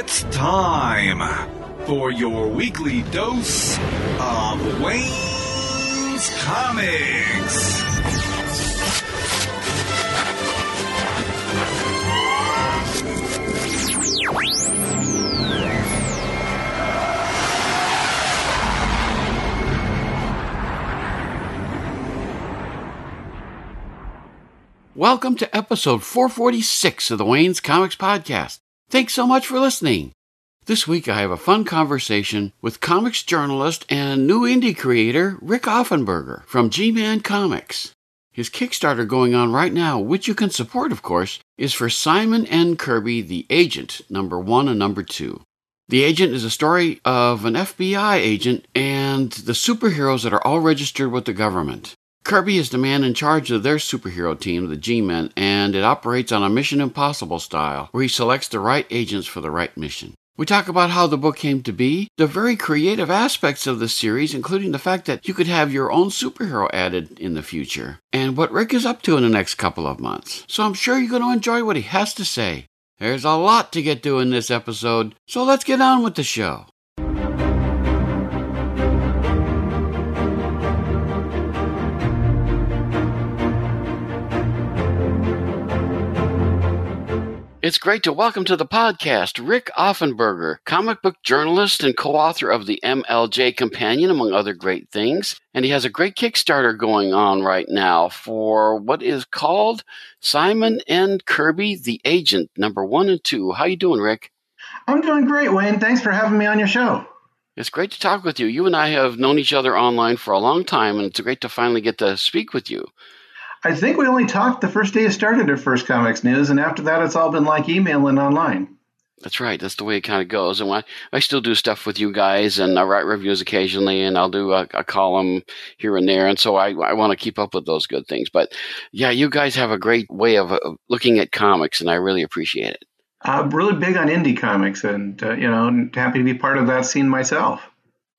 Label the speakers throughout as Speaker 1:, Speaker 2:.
Speaker 1: It's time for your weekly dose of Wayne's Comics.
Speaker 2: Welcome to episode 446 of the Wayne's Comics Podcast. Thanks so much for listening. This week I have a fun conversation with comics journalist and new indie creator Rik Offenberger from G Man Comics. His Kickstarter going on right now, which you can support, of course, is for Simon N. Kirby, The Agent, number one and number two. The Agent is a story of an FBI agent and the superheroes that are all registered with the government. Kirby is the man in charge of their superhero team, the G Men, and it operates on a Mission Impossible style, where he selects the right agents for the right mission. We talk about how the book came to be, the very creative aspects of the series, including the fact that you could have your own superhero added in the future, and what Rik is up to in the next couple of months. So I'm sure you're going to enjoy what he has to say. There's a lot to get to in this episode, so let's get on with the show. It's great to welcome to the podcast Rik Offenberger, comic book journalist and co author of the MLJ Companion, among other great things. And he has a great Kickstarter going on right now for what is called Simon and Kirby, the Agent, number one and two. How you doing, Rik?
Speaker 3: I'm doing great, Wayne. Thanks for having me on your show.
Speaker 2: It's great to talk with you. You and I have known each other online for a long time, and it's great to finally get to speak with you.
Speaker 3: I think we only talked the first day it started at First Comics News, and after that, it's all been like emailing online.
Speaker 2: That's right. That's the way it kind of goes. And I, I still do stuff with you guys, and I write reviews occasionally, and I'll do a, a column here and there. And so I, I want to keep up with those good things. But yeah, you guys have a great way of uh, looking at comics, and I really appreciate it.
Speaker 3: I'm really big on indie comics, and uh, you know, happy to be part of that scene myself.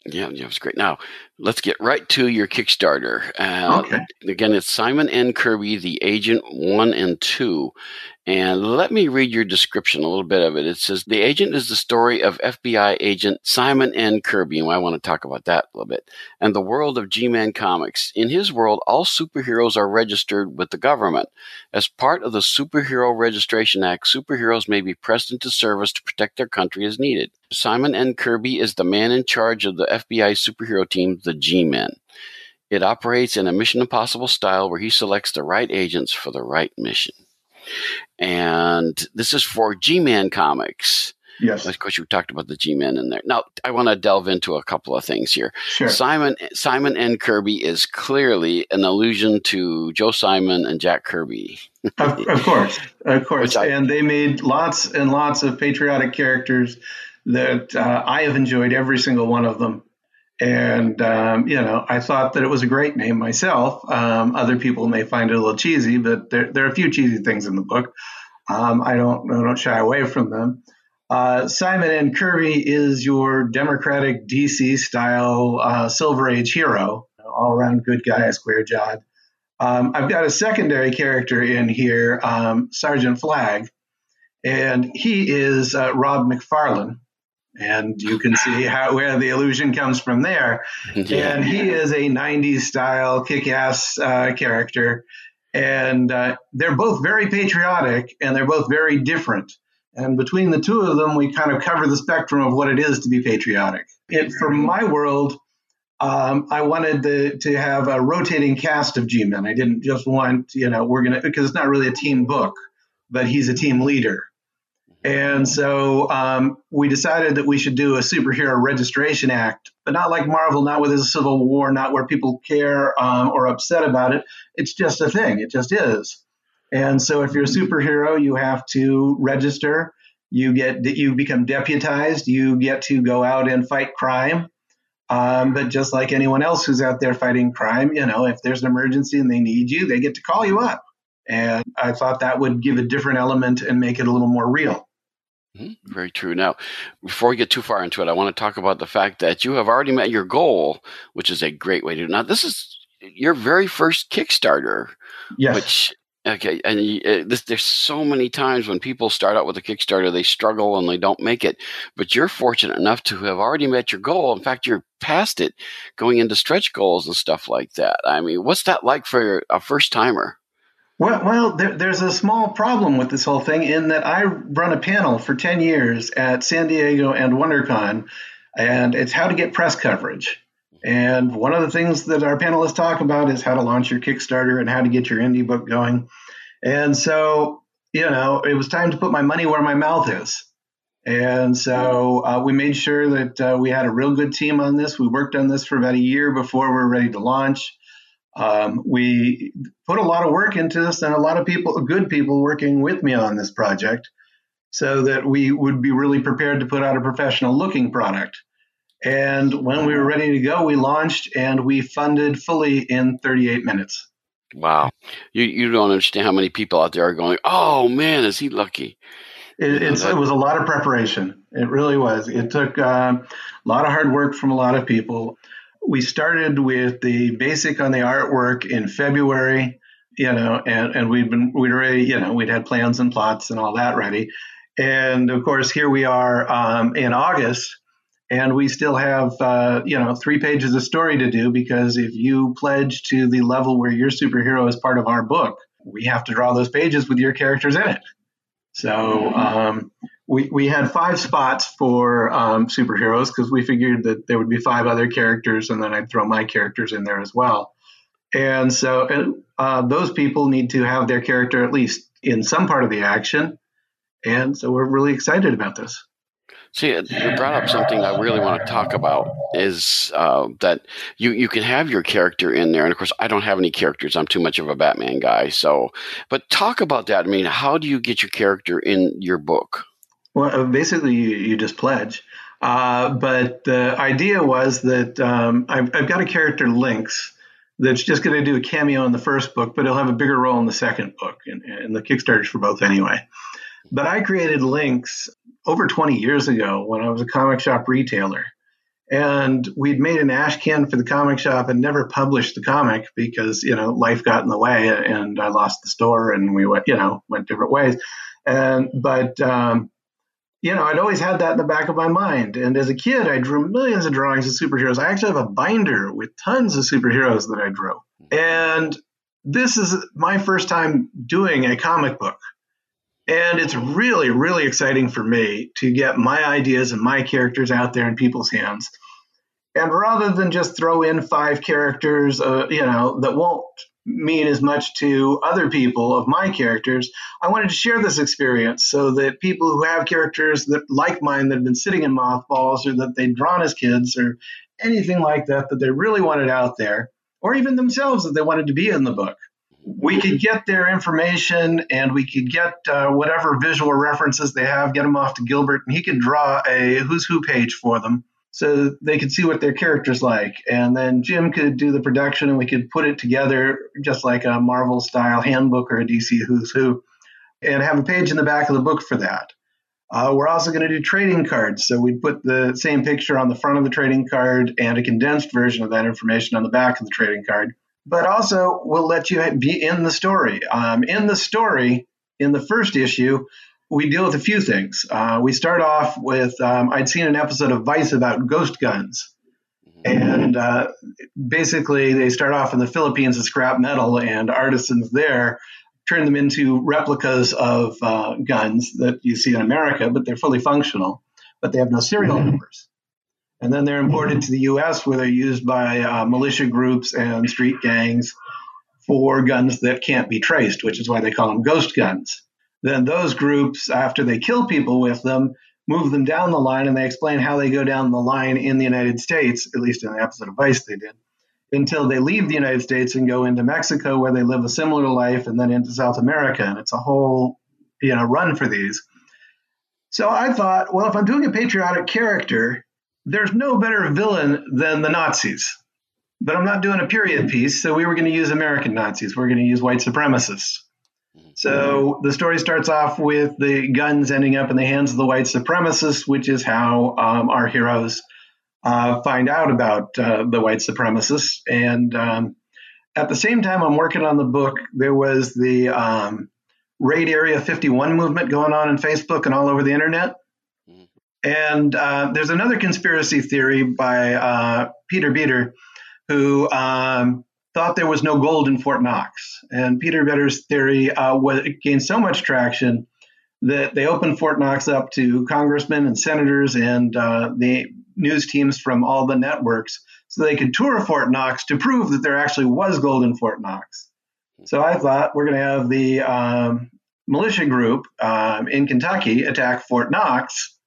Speaker 2: Yeah, yeah, it's great. Now, let's get right to your Kickstarter.
Speaker 3: Uh, okay.
Speaker 2: Again, it's Simon N. Kirby, the Agent 1 and 2. And let me read your description, a little bit of it. It says, The Agent is the story of FBI agent Simon N. Kirby, and I want to talk about that a little bit, and the world of G Man Comics. In his world, all superheroes are registered with the government. As part of the Superhero Registration Act, superheroes may be pressed into service to protect their country as needed. Simon N. Kirby is the man in charge of the FBI superhero team, the G Men. It operates in a Mission Impossible style where he selects the right agents for the right mission. And this is for G Man Comics.
Speaker 3: Yes.
Speaker 2: Of course, you talked about the G Men in there. Now, I want to delve into a couple of things here.
Speaker 3: Sure.
Speaker 2: Simon Simon N. Kirby is clearly an allusion to Joe Simon and Jack Kirby.
Speaker 3: of, of, course, of course, I, and they made lots and lots of patriotic characters that uh, I have enjoyed every single one of them. And, um, you know, I thought that it was a great name myself. Um, other people may find it a little cheesy, but there, there are a few cheesy things in the book. Um, I don't I don't shy away from them. Uh, Simon and Kirby is your democratic DC style uh, Silver Age hero, all around good guy, square jawed. Um, I've got a secondary character in here, um, Sergeant Flag, and he is uh, Rob McFarlane and you can see how where the illusion comes from there. Yeah. And he is a '90s style kick-ass uh, character, and uh, they're both very patriotic, and they're both very different. And between the two of them, we kind of cover the spectrum of what it is to be patriotic. It, for my world, um, I wanted the, to have a rotating cast of G-men. I didn't just want, you know, we're gonna because it's not really a team book, but he's a team leader. And so um, we decided that we should do a superhero registration act, but not like Marvel, not with a civil war, not where people care um, or upset about it. It's just a thing. It just is. And so if you're a superhero, you have to register. You get you become deputized. You get to go out and fight crime. Um, but just like anyone else who's out there fighting crime, you know, if there's an emergency and they need you, they get to call you up. And I thought that would give a different element and make it a little more real.
Speaker 2: Mm-hmm. Very true. Now, before we get too far into it, I want to talk about the fact that you have already met your goal, which is a great way to do. Now, this is your very first Kickstarter,
Speaker 3: yes.
Speaker 2: which Okay, and you, uh, this, there's so many times when people start out with a Kickstarter, they struggle and they don't make it. But you're fortunate enough to have already met your goal. In fact, you're past it, going into stretch goals and stuff like that. I mean, what's that like for a first timer?
Speaker 3: Well, well there, there's a small problem with this whole thing in that I run a panel for 10 years at San Diego and WonderCon, and it's how to get press coverage. And one of the things that our panelists talk about is how to launch your Kickstarter and how to get your indie book going. And so, you know, it was time to put my money where my mouth is. And so uh, we made sure that uh, we had a real good team on this. We worked on this for about a year before we were ready to launch. Um, we put a lot of work into this and a lot of people, good people working with me on this project so that we would be really prepared to put out a professional looking product. And when we were ready to go, we launched and we funded fully in 38 minutes.
Speaker 2: Wow. You, you don't understand how many people out there are going, oh man, is he lucky?
Speaker 3: It, it was a lot of preparation. It really was. It took uh, a lot of hard work from a lot of people. We started with the basic on the artwork in February, you know, and, and we'd been, we'd already, you know, we'd had plans and plots and all that ready. And of course, here we are um, in August and we still have uh, you know three pages of story to do because if you pledge to the level where your superhero is part of our book we have to draw those pages with your characters in it so um, we, we had five spots for um, superheroes because we figured that there would be five other characters and then i'd throw my characters in there as well and so uh, those people need to have their character at least in some part of the action and so we're really excited about this
Speaker 2: See, you brought up something I really want to talk about is uh, that you, you can have your character in there. And of course, I don't have any characters. I'm too much of a Batman guy. So, but talk about that. I mean, how do you get your character in your book?
Speaker 3: Well, uh, basically, you, you just pledge. Uh, but the idea was that um, I've, I've, got a character, Lynx, that's just going to do a cameo in the first book, but he'll have a bigger role in the second book, and, and the Kickstarters for both anyway. But I created Lynx over 20 years ago when I was a comic shop retailer. And we'd made an ash can for the comic shop and never published the comic because, you know, life got in the way and I lost the store and we went, you know, went different ways. And, but, um, you know, I'd always had that in the back of my mind. And as a kid, I drew millions of drawings of superheroes. I actually have a binder with tons of superheroes that I drew. And this is my first time doing a comic book. And it's really, really exciting for me to get my ideas and my characters out there in people's hands. And rather than just throw in five characters, uh, you know, that won't mean as much to other people of my characters, I wanted to share this experience so that people who have characters that like mine that have been sitting in mothballs or that they'd drawn as kids or anything like that that they really wanted out there, or even themselves that they wanted to be in the book, we could get their information and we could get uh, whatever visual references they have, get them off to Gilbert, and he could draw a who's who page for them so they could see what their character's like. And then Jim could do the production and we could put it together just like a Marvel style handbook or a DC who's who and have a page in the back of the book for that. Uh, we're also going to do trading cards. So we'd put the same picture on the front of the trading card and a condensed version of that information on the back of the trading card but also we'll let you be in the story. Um, in the story, in the first issue, we deal with a few things. Uh, we start off with um, I'd seen an episode of Vice about ghost guns. And uh, basically, they start off in the Philippines as scrap metal, and artisans there turn them into replicas of uh, guns that you see in America, but they're fully functional, but they have no serial mm-hmm. numbers and then they're imported to the U.S. where they're used by uh, militia groups and street gangs for guns that can't be traced, which is why they call them ghost guns. Then those groups, after they kill people with them, move them down the line, and they explain how they go down the line in the United States, at least in the episode of Vice they did, until they leave the United States and go into Mexico where they live a similar life, and then into South America, and it's a whole you know run for these. So I thought, well, if I'm doing a patriotic character, there's no better villain than the Nazis. But I'm not doing a period piece, so we were going to use American Nazis. We're going to use white supremacists. So the story starts off with the guns ending up in the hands of the white supremacists, which is how um, our heroes uh, find out about uh, the white supremacists. And um, at the same time I'm working on the book, there was the um, Raid Area 51 movement going on in Facebook and all over the internet. Mm-hmm. And uh, there's another conspiracy theory by uh, Peter Beter, who um, thought there was no gold in Fort Knox. And Peter Beter's theory uh, was, gained so much traction that they opened Fort Knox up to congressmen and senators and uh, the news teams from all the networks so they could tour Fort Knox to prove that there actually was gold in Fort Knox. So I thought we're going to have the um, militia group um, in Kentucky attack Fort Knox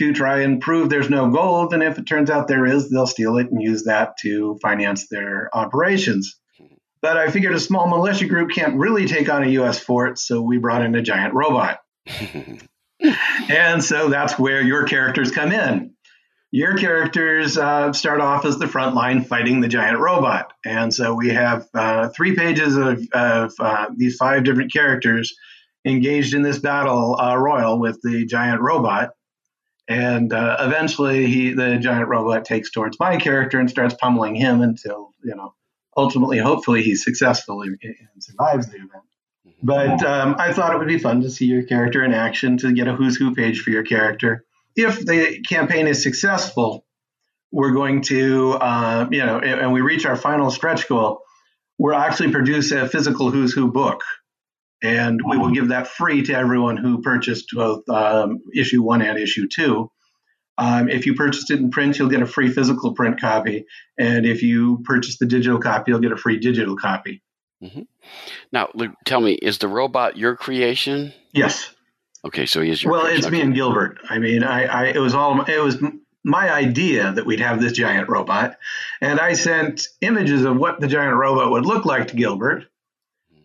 Speaker 3: to try and prove there's no gold. And if it turns out there is, they'll steal it and use that to finance their operations. But I figured a small militia group can't really take on a U.S. fort, so we brought in a giant robot. and so that's where your characters come in. Your characters uh, start off as the front line fighting the giant robot. And so we have uh, three pages of, of uh, these five different characters engaged in this battle uh, royal with the giant robot. And uh, eventually, he the giant robot takes towards my character and starts pummeling him until you know, ultimately, hopefully, he's successful and, and survives the event. But um, I thought it would be fun to see your character in action to get a who's who page for your character. If the campaign is successful, we're going to, uh, you know, and we reach our final stretch goal, we'll actually produce a physical who's who book. And we will give that free to everyone who purchased both um, issue one and issue two. Um, if you purchased it in print, you'll get a free physical print copy. And if you purchase the digital copy, you'll get a free digital copy.
Speaker 2: Mm-hmm. Now, Luke, tell me, is the robot your creation?
Speaker 3: Yes.
Speaker 2: Okay, so he is your.
Speaker 3: Well,
Speaker 2: creation.
Speaker 3: it's
Speaker 2: okay.
Speaker 3: me and Gilbert. I mean, I, I, it was all it was my idea that we'd have this giant robot, and I sent images of what the giant robot would look like to Gilbert,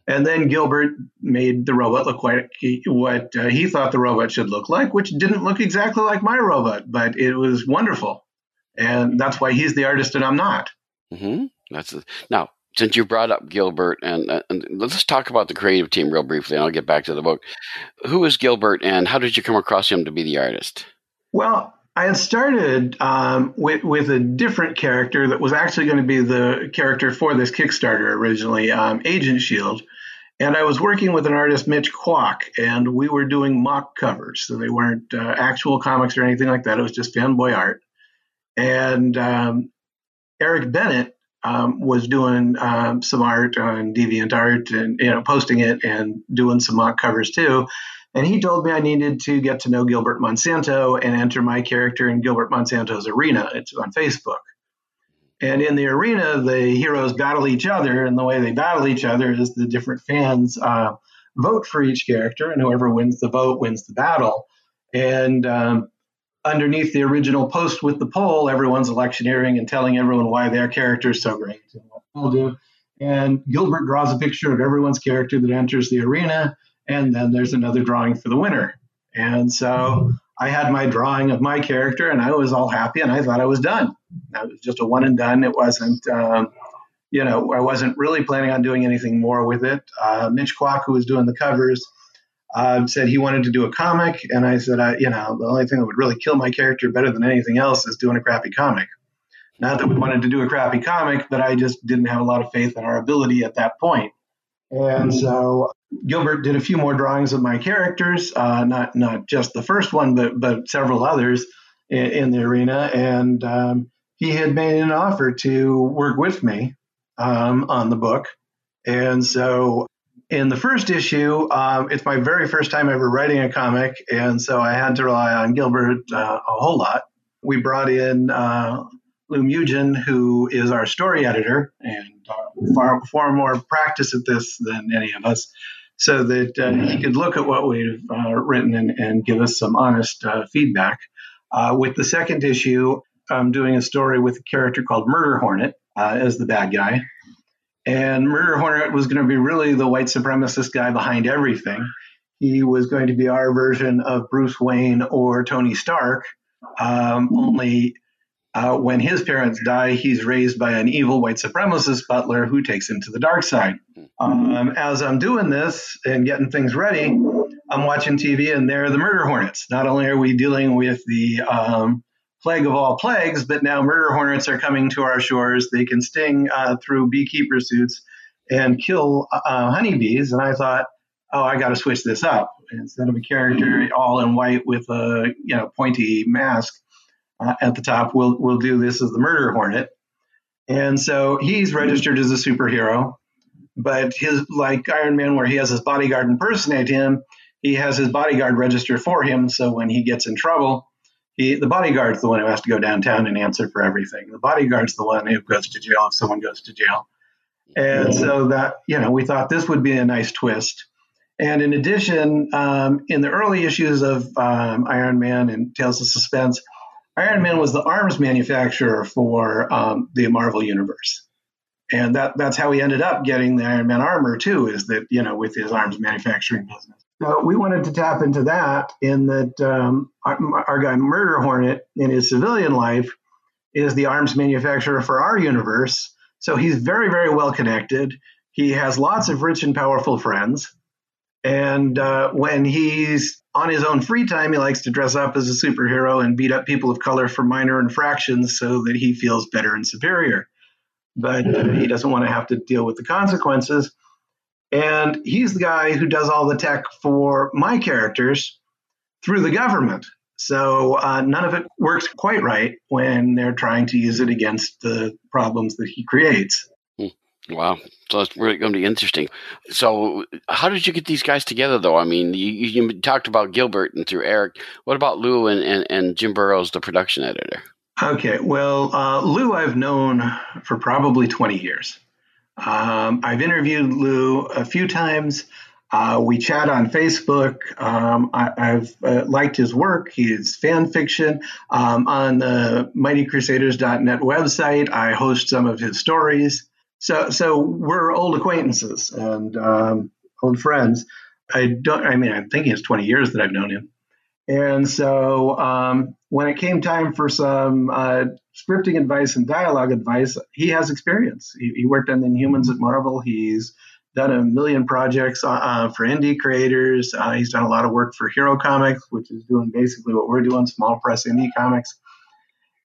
Speaker 3: and then Gilbert made the robot look like what uh, he thought the robot should look like, which didn't look exactly like my robot, but it was wonderful, and that's why he's the artist and I'm not.
Speaker 2: Mm-hmm. That's a, now since you brought up Gilbert, and, uh, and, let's talk about the creative team real briefly, and I'll get back to the book. Who is Gilbert, and how did you come across him to be the artist?
Speaker 3: Well, I had started um, with with a different character that was actually going to be the character for this Kickstarter originally, um, Agent Shield, and I was working with an artist, Mitch Kwok, and we were doing mock covers, so they weren't uh, actual comics or anything like that. It was just fanboy art, and um, Eric Bennett um, was doing um, some art on DeviantArt and you know posting it and doing some mock covers too. And he told me I needed to get to know Gilbert Monsanto and enter my character in Gilbert Monsanto's arena. It's on Facebook. And in the arena, the heroes battle each other, and the way they battle each other is the different fans uh, vote for each character, and whoever wins the vote wins the battle. And um, underneath the original post with the poll, everyone's electioneering and telling everyone why their character is so great and what they'll do. And Gilbert draws a picture of everyone's character that enters the arena, and then there's another drawing for the winner. And so I had my drawing of my character, and I was all happy, and I thought I was done. That was just a one and done. It wasn't, um, you know, I wasn't really planning on doing anything more with it. Uh, Mitch Kwok, who was doing the covers, uh, said he wanted to do a comic, and I said, I, you know, the only thing that would really kill my character better than anything else is doing a crappy comic. Not that we wanted to do a crappy comic, but I just didn't have a lot of faith in our ability at that point. And so Gilbert did a few more drawings of my characters, uh, not not just the first one, but but several others in, in the arena. And um, he had made an offer to work with me um, on the book. And so in the first issue, um, it's my very first time ever writing a comic, and so I had to rely on Gilbert uh, a whole lot. We brought in uh, Lou Mougin, who is our story editor and uh, far far more practice at this than any of us, so that uh, he could look at what we've uh, written and, and, give us some honest uh, feedback. with the second issue, I'm doing a story with a character called Murder Hornet as the bad guy. And Murder Hornet was going to be really the white supremacist guy behind everything. He was going to be our version of Bruce Wayne or Tony Stark, um, only uh, when his parents die, he's raised by an evil white supremacist butler who takes him to the dark side. Um, as I'm doing this and getting things ready, I'm watching TV and they're the murder hornets. Not only are we dealing with the um, plague of all plagues, but now murder hornets are coming to our shores. They can sting uh, through beekeeper suits and kill uh, honeybees. And I thought, oh, I got to switch this up. Instead of a character all in white with a you know pointy mask uh, at the top, we'll we'll do this as the murder hornet. And so he's registered as a superhero, but his like Iron Man, where he has his bodyguard impersonate him, he has his bodyguard register for him. So when he gets in trouble, he the bodyguard's the one who has to go downtown and answer for everything. The bodyguard's the one who goes to jail if someone goes to jail. And so that you know, we thought this would be a nice twist. And in addition, um, in the early issues of um, Iron Man and Tales of Suspense, Iron Man was the arms manufacturer for um, the Marvel Universe. And that, that's how he ended up getting the Iron Man armor, too, is that, you know, with his arms manufacturing business. So we wanted to tap into that in that um, our, our guy Murder Hornet in his civilian life is the arms manufacturer for our universe. So he's very, very well connected. He has lots of rich and powerful friends. And uh, when he's on his own free time, he likes to dress up as a superhero and beat up people of color for minor infractions so that he feels better and superior. But he doesn't want to have to deal with the consequences. And he's the guy who does all the tech for my characters through the government. So uh, none of it works quite right when they're trying to use it against the problems that he creates.
Speaker 2: Wow. So it's really going to be interesting. So, how did you get these guys together, though? I mean, you, you talked about Gilbert and through Eric. What about Lou and, and, and Jim Burrows, the production editor?
Speaker 3: Okay. Well, uh, Lou, I've known for probably 20 years. Um, I've interviewed Lou a few times. Uh, we chat on Facebook. Um, I, have uh, liked his work. He's fan fiction. Um, on the MightyCrusaders.net website, I host some of his stories. So, so we're old acquaintances and um, old friends. I don't. I mean, I'm thinking it's 20 years that I've known him. And so, um, when it came time for some uh, scripting advice and dialogue advice, he has experience. He, he, worked on the Inhumans at Marvel. He's done a million projects uh, uh, for indie creators. Uh, he's done a lot of work for Hero Comics, which is doing basically what we're doing, small press indie comics.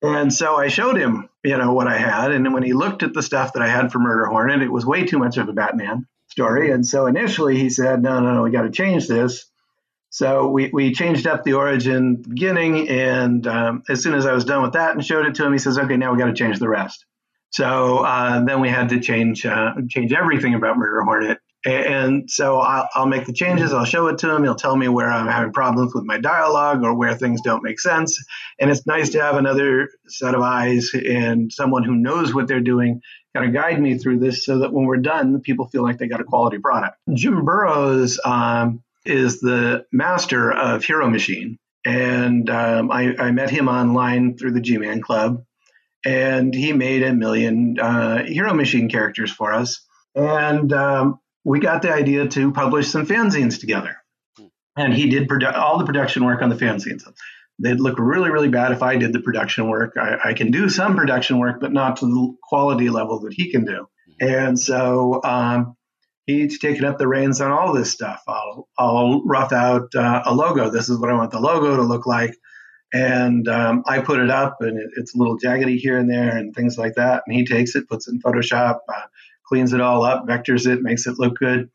Speaker 3: And so I showed him, you know, what I had. And when he looked at the stuff that I had for Murder Hornet, it was way too much of a Batman story. And so initially he said, no, no, no, we got to change this. So we, we changed up the origin the beginning. And um, as soon as I was done with that and showed it to him, he says, okay, now we got to change the rest. So uh, then we had to change uh, change everything about Murder Hornet and so I'll, I'll, make the changes. I'll show it to him. He'll tell me where I'm having problems with my dialogue or where things don't make sense. And it's nice to have another set of eyes and someone who knows what they're doing kind of guide me through this so that when we're done, people feel like they got a quality product. Jim Burrows um, is the master of Hero Machine. And um, I, I, met him online through the G Man Club. And he made a million uh, Hero Machine characters for us. And um, we got the idea to publish some fanzines together. And he did produ- all the production work on the fanzines. They'd look really, really bad if I did the production work. I, I, can do some production work, but not to the quality level that he can do. And so um, he's taken up the reins on all this stuff. I'll, I'll rough out uh, a logo. This is what I want the logo to look like. And um, I put it up, and it, it's a little jaggedy here and there, and things like that. And he takes it, puts it in Photoshop, uh, cleans it all up, vectors it, makes it look good.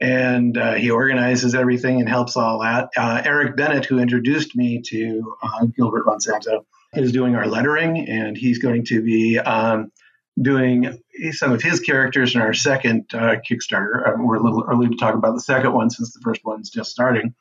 Speaker 3: And uh, he organizes everything and helps all that. Uh, Eric Bennett, who introduced me to uh, Gilbert Monsanto, is doing our lettering, and he's going to be um, doing some of his characters in our second uh, Kickstarter. Uh, we're a little early to talk about the second one since the first one's just starting.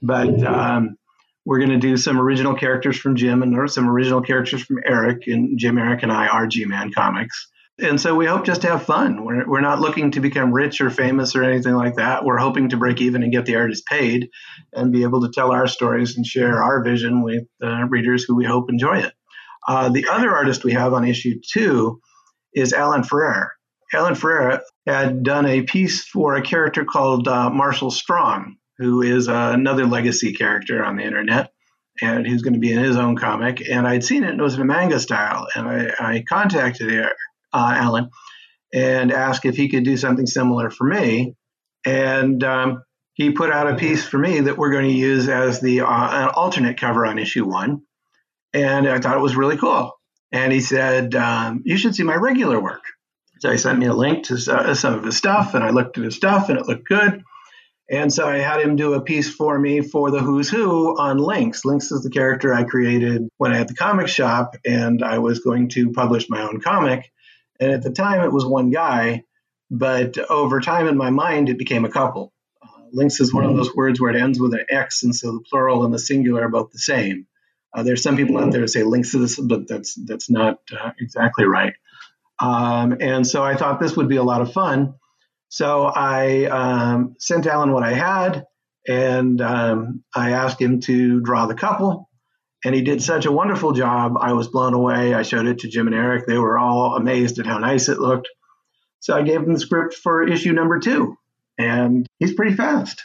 Speaker 3: But um, we're going to do some original characters from Jim and some original characters from Eric. And Jim, Eric, and I are G Man Comics. And so we hope just to have fun. We're, we're not looking to become rich or famous or anything like that. We're hoping to break even and get the artist paid and be able to tell our stories and share our vision with readers who we hope enjoy it. Uh, the other artist we have on issue two is Alan Ferrer. Alan Ferrer had done a piece for a character called uh, Marshall Strong, who is uh, another legacy character on the internet and who's going to be in his own comic. And I'd seen it, and it was in a manga style. And I, I contacted uh, Alan, and asked if he could do something similar for me. And um, he put out a piece for me that we're going to use as the uh, alternate cover on issue one. And I thought it was really cool. And he said, um, You should see my regular work. So he sent me a link to uh, some of his stuff, and I looked at his stuff, and it looked good. And so I had him do a piece for me for the Who's Who on Lynx. Lynx is the character I created when I had the comic shop, and I was going to publish my own comic. And at the time, it was one guy, but over time in my mind, it became a couple. Uh, Lynx is one of those words where it ends with an X, and so the plural and the singular are both the same. Uh, there's some people out there who say Lynxes, is but that's that's not uh, exactly right. Um, and so I thought this would be a lot of fun. So I um, sent Alan what I had, and um, I asked him to draw the couple. And he did such a wonderful job. I was blown away. I showed it to Jim and Eric. They were all amazed at how nice it looked. So I gave him the script for issue number two, and he's pretty fast.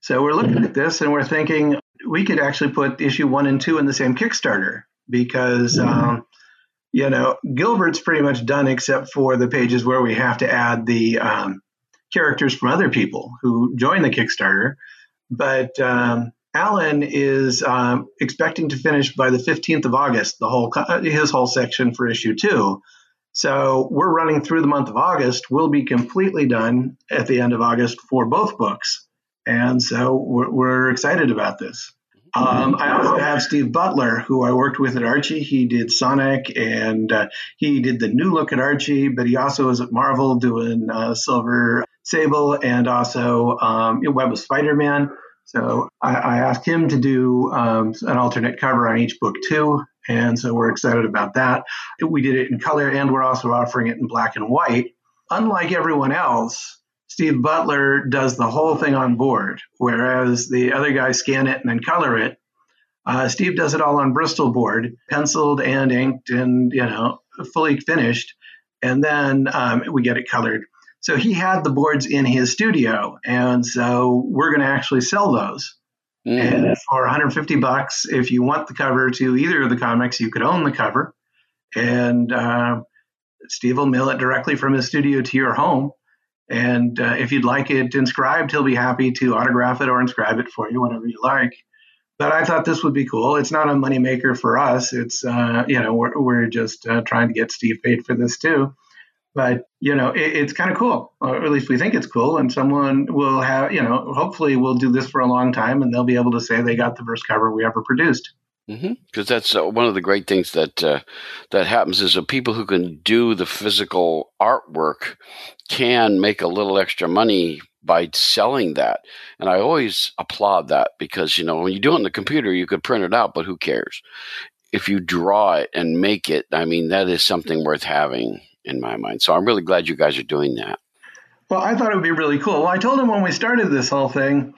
Speaker 3: So we're looking at this and we're thinking we could actually put issue one and two in the same Kickstarter because, um, you know, Gilbert's pretty much done except for the pages where we have to add the um, characters from other people who join the Kickstarter. But um, Alan is um, expecting to finish by the 15th of August, the whole his whole section for issue two. So we're running through the month of August. We'll be completely done at the end of August for both books, and so we're, we're excited about this. Um, I also have Steve Butler, who I worked with at Archie. He did Sonic and uh, he did the new look at Archie, but he also is at Marvel doing uh, Silver Sable and also um, Web of Spider Man. So I, I, asked him to do um, an alternate cover on each book too, and so we're excited about that. We did it in color, and we're also offering it in black and white. Unlike everyone else, Steve Butler does the whole thing on board, whereas the other guys scan it and then color it. Uh, Steve does it all on Bristol board, penciled and inked, and you know fully finished, and then um, we get it colored. So he had the boards in his studio, and so we're going to actually sell those. Mm. And for 150 bucks, if you want the cover to either of the comics, you could own the cover, and uh, Steve will mail it directly from his studio to your home. And uh, if you'd like it inscribed, he'll be happy to autograph it or inscribe it for you, whatever you like. But I thought this would be cool. It's not a moneymaker for us. It's, uh, you know, we're, we're just uh, trying to get Steve paid for this too but you know it, it's kind of cool or at least we think it's cool and someone will have you know hopefully we'll do this for a long time and they'll be able to say they got the first cover we ever produced.
Speaker 2: Because mm-hmm. that's uh, one of the great things that uh, that happens is that people who can do the physical artwork can make a little extra money by selling that. And i always applaud that because you know when you do it on the computer you could print it out but who cares? If you draw it and make it i mean that is something worth having in my mind. So I'm really glad you guys are doing that.
Speaker 3: Well, I thought it would be really cool. Well, I told him when we started this whole thing,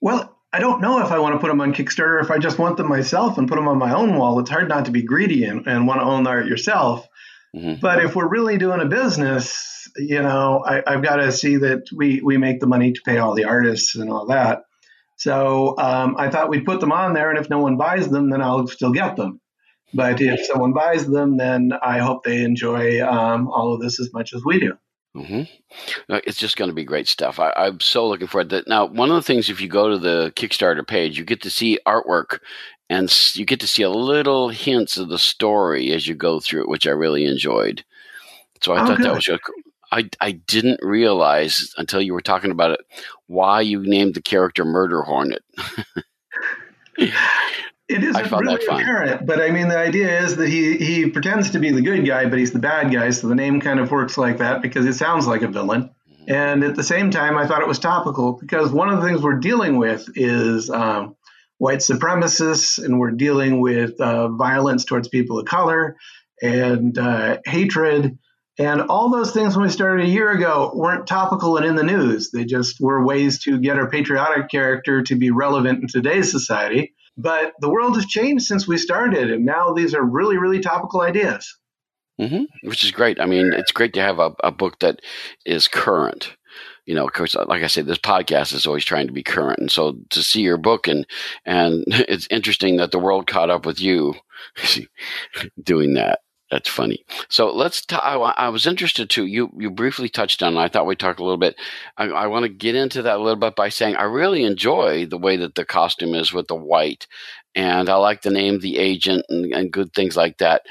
Speaker 3: well, I don't know if I want to put them on Kickstarter, if I just want them myself and put them on my own wall. It's hard not to be greedy and, and want to own the art yourself. Mm-hmm. But if we're really doing a business, you know, I, have got to see that we, we make the money to pay all the artists and all that. So um, I thought we'd put them on there, and if no one buys them, then I'll still get them. But if someone buys them, then I hope they enjoy um, all of this as much as we do.
Speaker 2: Mm-hmm. It's just going to be great stuff. I, am so looking forward to it. Now, one of the things, if you go to the Kickstarter page, you get to see artwork and you get to see a little hints of the story as you go through it, which I really enjoyed. So I oh, thought good. that was really cool. I, I didn't realize until you were talking about it why you named the character Murder Hornet.
Speaker 3: It isn't really apparent, but I mean, the idea is that he he pretends to be the good guy, but he's the bad guy. So the name kind of works like that because it sounds like a villain. Mm-hmm. And at the same time, I thought it was topical because one of the things we're dealing with is um, white supremacists, and we're dealing with uh, violence towards people of color and uh, hatred. And all those things when we started a year ago weren't topical and in the news. They just were ways to get our patriotic character to be relevant in today's society. But the world has changed since we started, and now these are really, really topical ideas.
Speaker 2: Mm-hmm. Which is great. I mean, it's great to have a, a book that is current. You know, because like I said, this podcast is always trying to be current, and so to see your book and and it's interesting that the world caught up with you doing that. That's funny. So let's. I was interested too. You you briefly touched on. I thought we talked a little bit. I, I want to get into that a little bit by saying I really enjoy the way that the costume is with the white, and I like the name, the agent, and, and good things like that.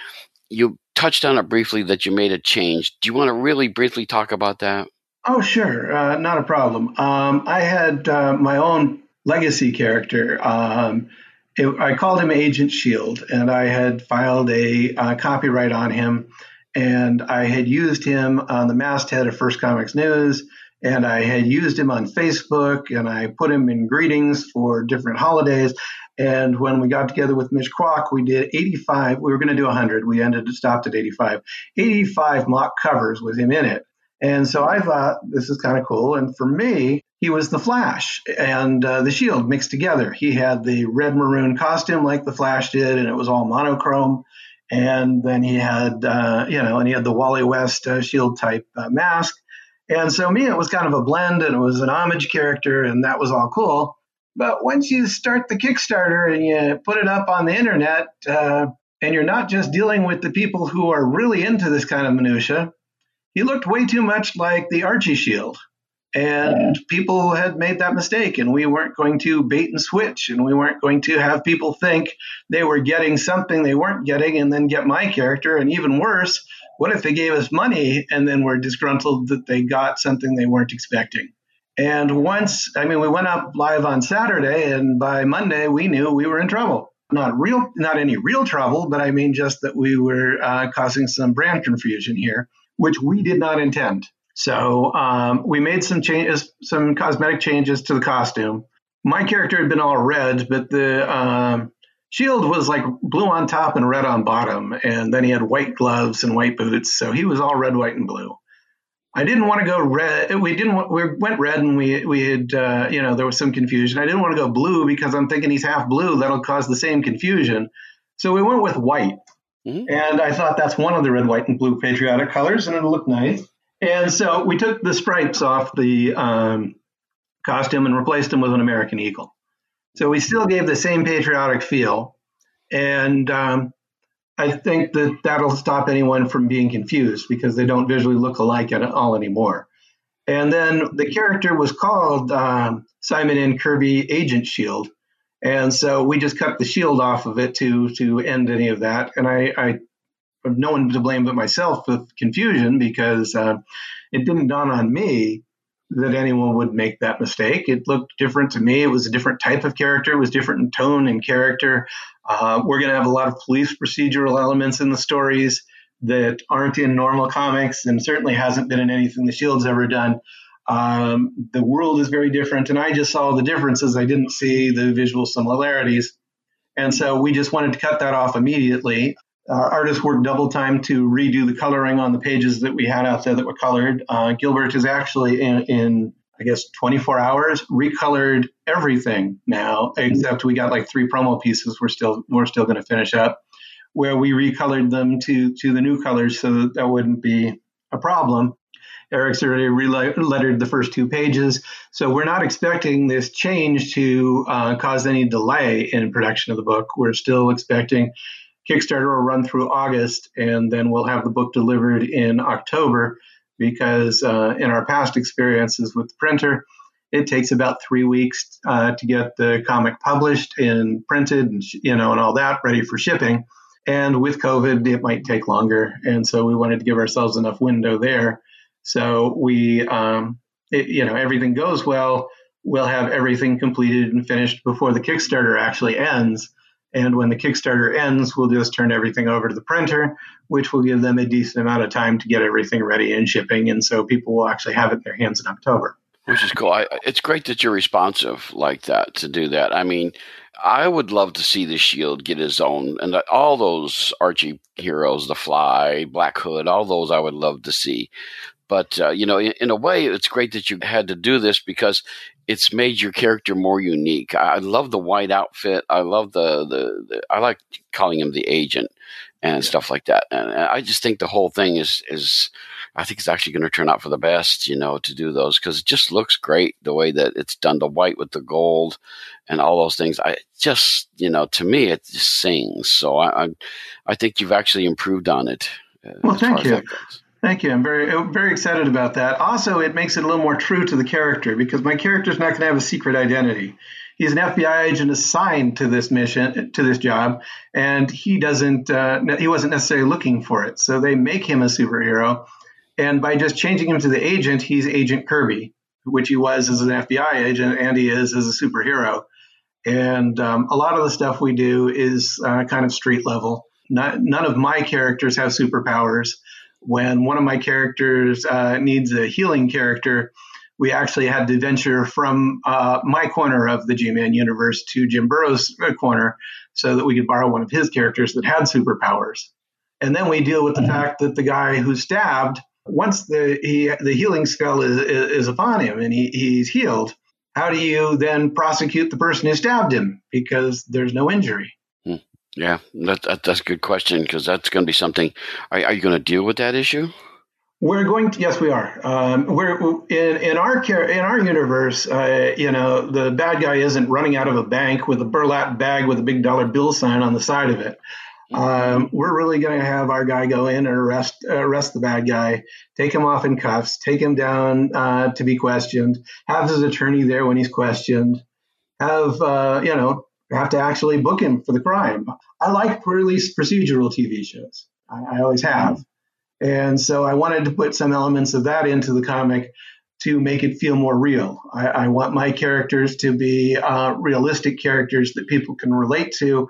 Speaker 2: You touched on it briefly that you made a change. Do you want to really briefly talk about that?
Speaker 3: Oh, sure. Uh, not a problem. Um, I had uh, my own legacy character. Um, it, I called him Agent Shield, and I had filed a uh, copyright on him. And I had used him on the masthead of First Comics News, and I had used him on Facebook, and I put him in greetings for different holidays. And when we got together with Mitch Kwok, we did 85. We were going to do 100. We ended stopped at 85. 85 mock covers with him in it. And so I thought this is kind of cool. And for me, he was the Flash and uh, the Shield mixed together. He had the red maroon costume like the Flash did, and it was all monochrome. And then he had, uh, you know, and he had the Wally West uh, Shield type uh, mask. And so me, it was kind of a blend, and it was an homage character, and that was all cool. But once you start the Kickstarter and you put it up on the internet, uh, and you're not just dealing with the people who are really into this kind of minutia, he looked way too much like the Archie Shield. And people had made that mistake, and we weren't going to bait and switch, and we weren't going to have people think they were getting something they weren't getting and then get my character. And even worse, what if they gave us money and then were disgruntled that they got something they weren't expecting? And once, I mean, we went up live on Saturday, and by Monday, we knew we were in trouble. Not real, not any real trouble, but I mean just that we were uh, causing some brand confusion here, which we did not intend. So um, we made some changes, some cosmetic changes to the costume. My character had been all red, but the um, shield was like blue on top and red on bottom, and then he had white gloves and white boots, so he was all red, white, and blue. I didn't want to go red. We didn't. Want, we went red, and we we had uh, you know there was some confusion. I didn't want to go blue because I'm thinking he's half blue. That'll cause the same confusion. So we went with white, mm-hmm. and I thought that's one of the red, white, and blue patriotic colors, and it'll look nice. And so we took the stripes off the um, costume and replaced them with an American eagle. So we still gave the same patriotic feel, and um, I think that that'll stop anyone from being confused because they don't visually look alike at all anymore. And then the character was called um, Simon and Kirby Agent Shield, and so we just cut the shield off of it to to end any of that. And I, I no one to blame but myself with confusion because uh, it didn't dawn on me that anyone would make that mistake. It looked different to me. It was a different type of character. It was different in tone and character. Uh, we're going to have a lot of police procedural elements in the stories that aren't in normal comics and certainly hasn't been in anything the Shield's ever done. Um, the world is very different, and I just saw the differences. I didn't see the visual similarities. And so we just wanted to cut that off immediately. Our artists worked double time to redo the coloring on the pages that we had out there that were colored. Uh, Gilbert is actually in, in, I guess, 24 hours recolored everything now, except we got like three promo pieces. We're still we're still going to finish up where we recolored them to to the new colors so that that wouldn't be a problem. Eric's already relettered the first two pages, so we're not expecting this change to uh, cause any delay in production of the book. We're still expecting Kickstarter will run through August, and then we'll have the book delivered in October. Because uh, in our past experiences with the printer, it takes about three weeks uh, to get the comic published and printed, and you know, and all that ready for shipping. And with COVID, it might take longer, and so we wanted to give ourselves enough window there. So we, um, it, you know, everything goes well, we'll have everything completed and finished before the Kickstarter actually ends. And when the Kickstarter ends, we'll just turn everything over to the printer, which will give them a decent amount of time to get everything ready and shipping. And so people will actually have it in their hands in October.
Speaker 2: Which is cool. I, it's great that you're responsive like that to do that. I mean, I would love to see the Shield get his own, and all those Archie heroes, the Fly, Black Hood, all those I would love to see. But uh, you know, in, in, a way, it's great that you had to do this because it's made your character more unique. I, love the white outfit. I love the, the, the I like calling him the agent and stuff like that. And I just think the whole thing is is I think it's actually going to turn out for the best, you know, to do those because it just looks great the way that it's done. The white with the gold and all those things. I just, you know, to me, it just sings. So I, I, I think you've actually improved on it.
Speaker 3: Uh, well, thank you. Thank you. I'm very very excited about that. Also, it makes it a little more true to the character because my character's not going to have a secret identity. he's an FBI agent assigned to this mission to this job, and he doesn't uh, he wasn't necessarily looking for it. So they make him a superhero, and by just changing him to the agent, he's Agent Kirby, which he was as an FBI agent, and he is as a superhero. And um, a lot of the stuff we do is uh, kind of street level. Not, none of my characters have superpowers. When one of my characters uh, needs a healing character, we actually had to venture from uh, my corner of the G-Man universe to Jim Burrows' corner so that we could borrow one of his characters that had superpowers. And then we deal with the mm-hmm. fact that the guy who stabbed, once the he, the healing spell is, is, is upon him and he, he's healed, how do you then prosecute the person who stabbed him because there's no injury?
Speaker 2: Yeah, that, that, that's a good question because that's going to be something. Are, are you going to deal with that issue?
Speaker 3: We're going to yes, we are. Um, we're in in our in our universe. Uh, you know, the bad guy isn't running out of a bank with a burlap bag with a big dollar bill sign on the side of it. Um, we're really going to have our guy go in and arrest arrest the bad guy, take him off in cuffs, take him down uh, to be questioned, have his attorney there when he's questioned, have uh, you know have to actually book him for the crime. I like procedural TV shows. I, I always have. And so I wanted to put some elements of that into the comic to make it feel more real. I, I want my characters to be uh, realistic characters that people can relate to,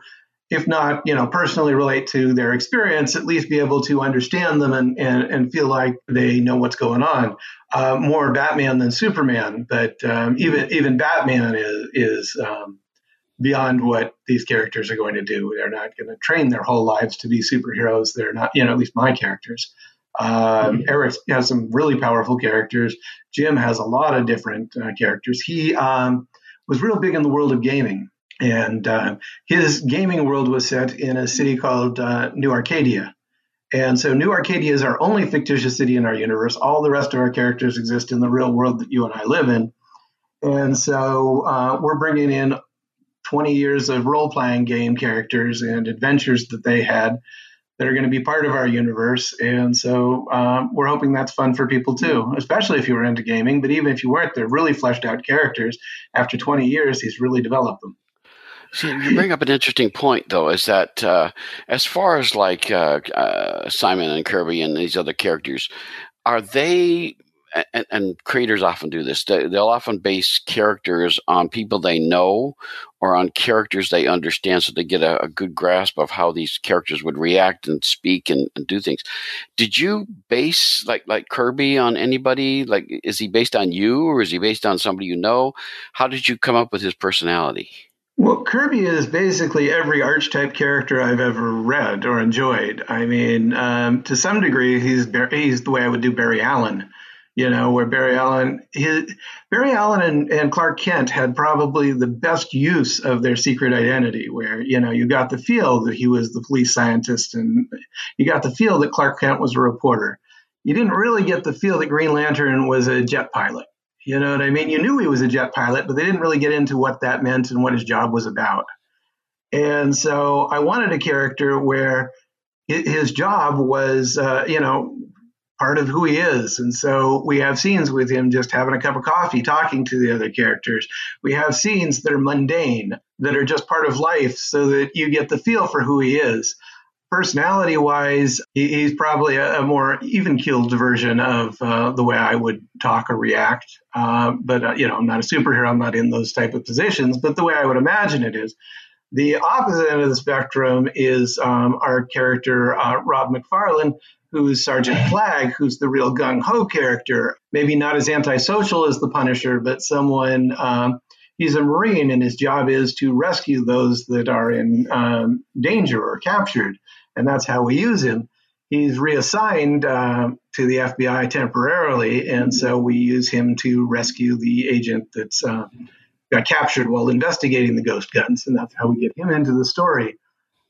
Speaker 3: if not, you know, personally relate to their experience, at least be able to understand them and, and, and feel like they know what's going on. Uh, more Batman than Superman, but um, even even Batman is is um, beyond what these characters are going to do. They're not going to train their whole lives to be superheroes. They're not, you know, at least my characters. Um, mm-hmm. Eric has some really powerful characters. Jim has a lot of different uh, characters. He um, was real big in the world of gaming, and uh, his gaming world was set in a city called uh, New Arcadia. And so New Arcadia is our only fictitious city in our universe. All the rest of our characters exist in the real world that you and I live in. And so uh, we're bringing in 20 years of role playing game characters and adventures that they had that are going to be part of our universe. And so um, we're hoping that's fun for people too, especially if you were into gaming. But even if you weren't, they're really fleshed out characters. After 20 years, he's really developed them.
Speaker 2: So you bring up an interesting point, though, is that uh, as far as like uh, uh, Simon and Kirby and these other characters, are they and, and, creators often do this. They, will often base characters on people they know or on characters they understand, so they get a, a good grasp of how these characters would react and speak and, and, do things. Did you base like like Kirby on anybody? Like, is he based on you or is he based on somebody you know? How did you come up with his personality?
Speaker 3: Well, Kirby is basically every archetype character I've ever read or enjoyed. I mean, um, to some degree, he's he's the way I would do Barry Allen you know, where Barry Allen, his, Barry Allen and, and Clark Kent had probably the best use of their secret identity, where, you know, you got the feel that he was the police scientist and you got the feel that Clark Kent was a reporter. You didn't really get the feel that Green Lantern was a jet pilot. You know what I mean? You knew he was a jet pilot, but they didn't really get into what that meant and what his job was about. And so I wanted a character where his job was, uh, you know, part of who he is. And so we have scenes with him just having a cup of coffee, talking to the other characters. We have scenes that are mundane, that are just part of life, so that you get the feel for who he is. Personality wise, he's probably a, more even keeled version of uh, the way I would talk or react. Uh, but, uh, you know, I'm not a superhero, I'm not in those type of positions, but the way I would imagine it is. The opposite end of the spectrum is um, our character, uh, Rob McFarlane, who's Sergeant Flag, who's the real gung ho character. Maybe not as antisocial as the Punisher, but someone. Um, he's a Marine, and his job is to rescue those that are in um, danger or captured, and that's how we use him. He's reassigned uh, to the FBI temporarily, and so we use him to rescue the agent that's uh, got captured while investigating the ghost guns, and that's how we get him into the story.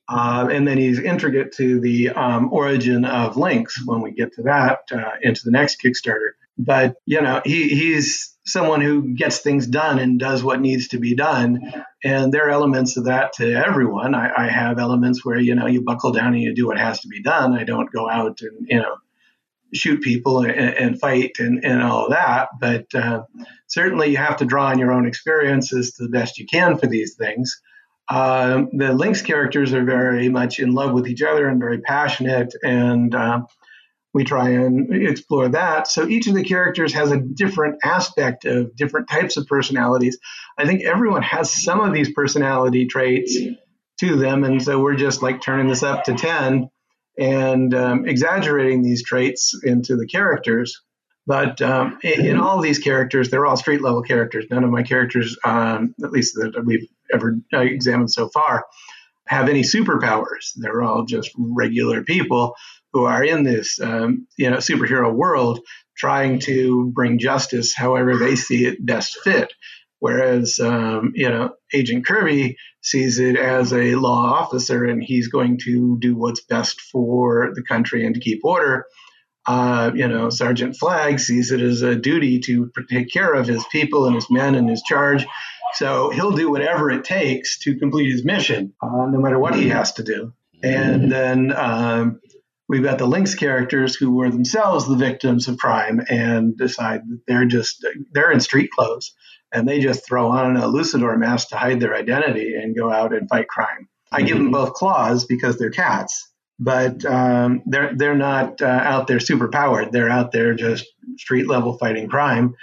Speaker 3: Uh, and then he's intricate to the um, origin of Lynx when we get to that uh, into the next Kickstarter. But you know, he, he's someone who gets things done and does what needs to be done. And there are elements of that to everyone. I, I have elements where you know you buckle down and you do what has to be done. I don't go out and you know shoot people and, and fight and, and all that. But uh, certainly you have to draw on your own experiences to the best you can for these things. Um, the Lynx characters are very much in love with each other and very passionate, and uh, we try and explore that. So each of the characters has a different aspect of different types of personalities. I think everyone has some of these personality traits to them, and so we're just like turning this up to 10 and um, exaggerating these traits into the characters. But um, in, all of these characters, they're all street level characters. None of my characters, um, at least that we've ever uh, examined so far, have any superpowers. They're all just regular people who are in this, um, you know, superhero world, trying to bring justice however they see it best fit. Whereas, um, you know, Agent Kirby sees it as a law officer and he's going to do what's best for the country and to keep order. Uh, you know, Sergeant Flag sees it as a duty to take care of his people and his men and his charge. So he'll do whatever it takes to complete his mission, uh, no matter what he has to do. And then um, we've got the Lynx characters who were themselves the victims of crime and decide that they're just they're in street clothes and they just throw on a luchador mask to hide their identity and go out and fight crime. I give them mm-hmm. both claws because they're cats, but um, they're they're not uh, out there super powered. They're out there just street level fighting crime.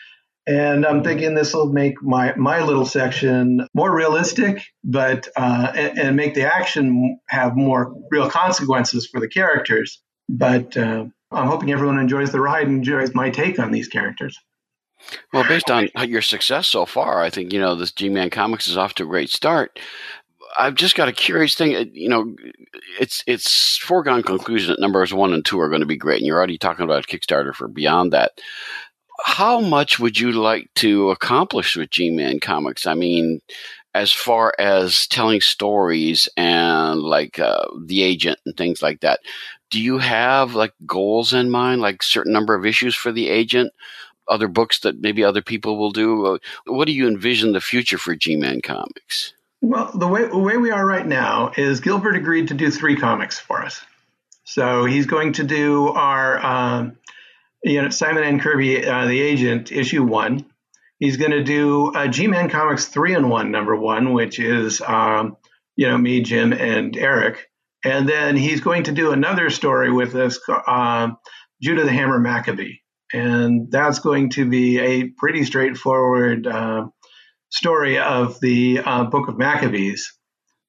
Speaker 3: And I'm thinking this will make my my little section more realistic, but uh, and, and, make the action have more real consequences for the characters. But uh, I'm hoping everyone enjoys the ride and enjoys my take on these characters.
Speaker 2: Well, based on your success so far, I think you know this G-Man Comics is off to a great start. I've just got a curious thing. Uh, you know, it's it's foregone conclusion that numbers one and two are going to be great, and you're already talking about Kickstarter for beyond that. How much would you like to accomplish with G-Man Comics? I mean, as far as telling stories and like uh, the agent and things like that, do you have like goals in mind, like certain number of issues for the agent? other books that maybe other people will do? What do you envision the future for G-Man Comics?
Speaker 3: Well, the way the way we are right now is Gilbert agreed to do three comics for us. So he's going to do our, um, you know, Simon and Kirby, uh, the agent, issue one. He's going to do uh, G-Man Comics three and one, number one, which is, um, you know, me, Jim, and Eric. And then he's going to do another story with us, uh, Judah the Hammer Maccabee and that's going to be a pretty straightforward uh, story of the uh, Book of Maccabees,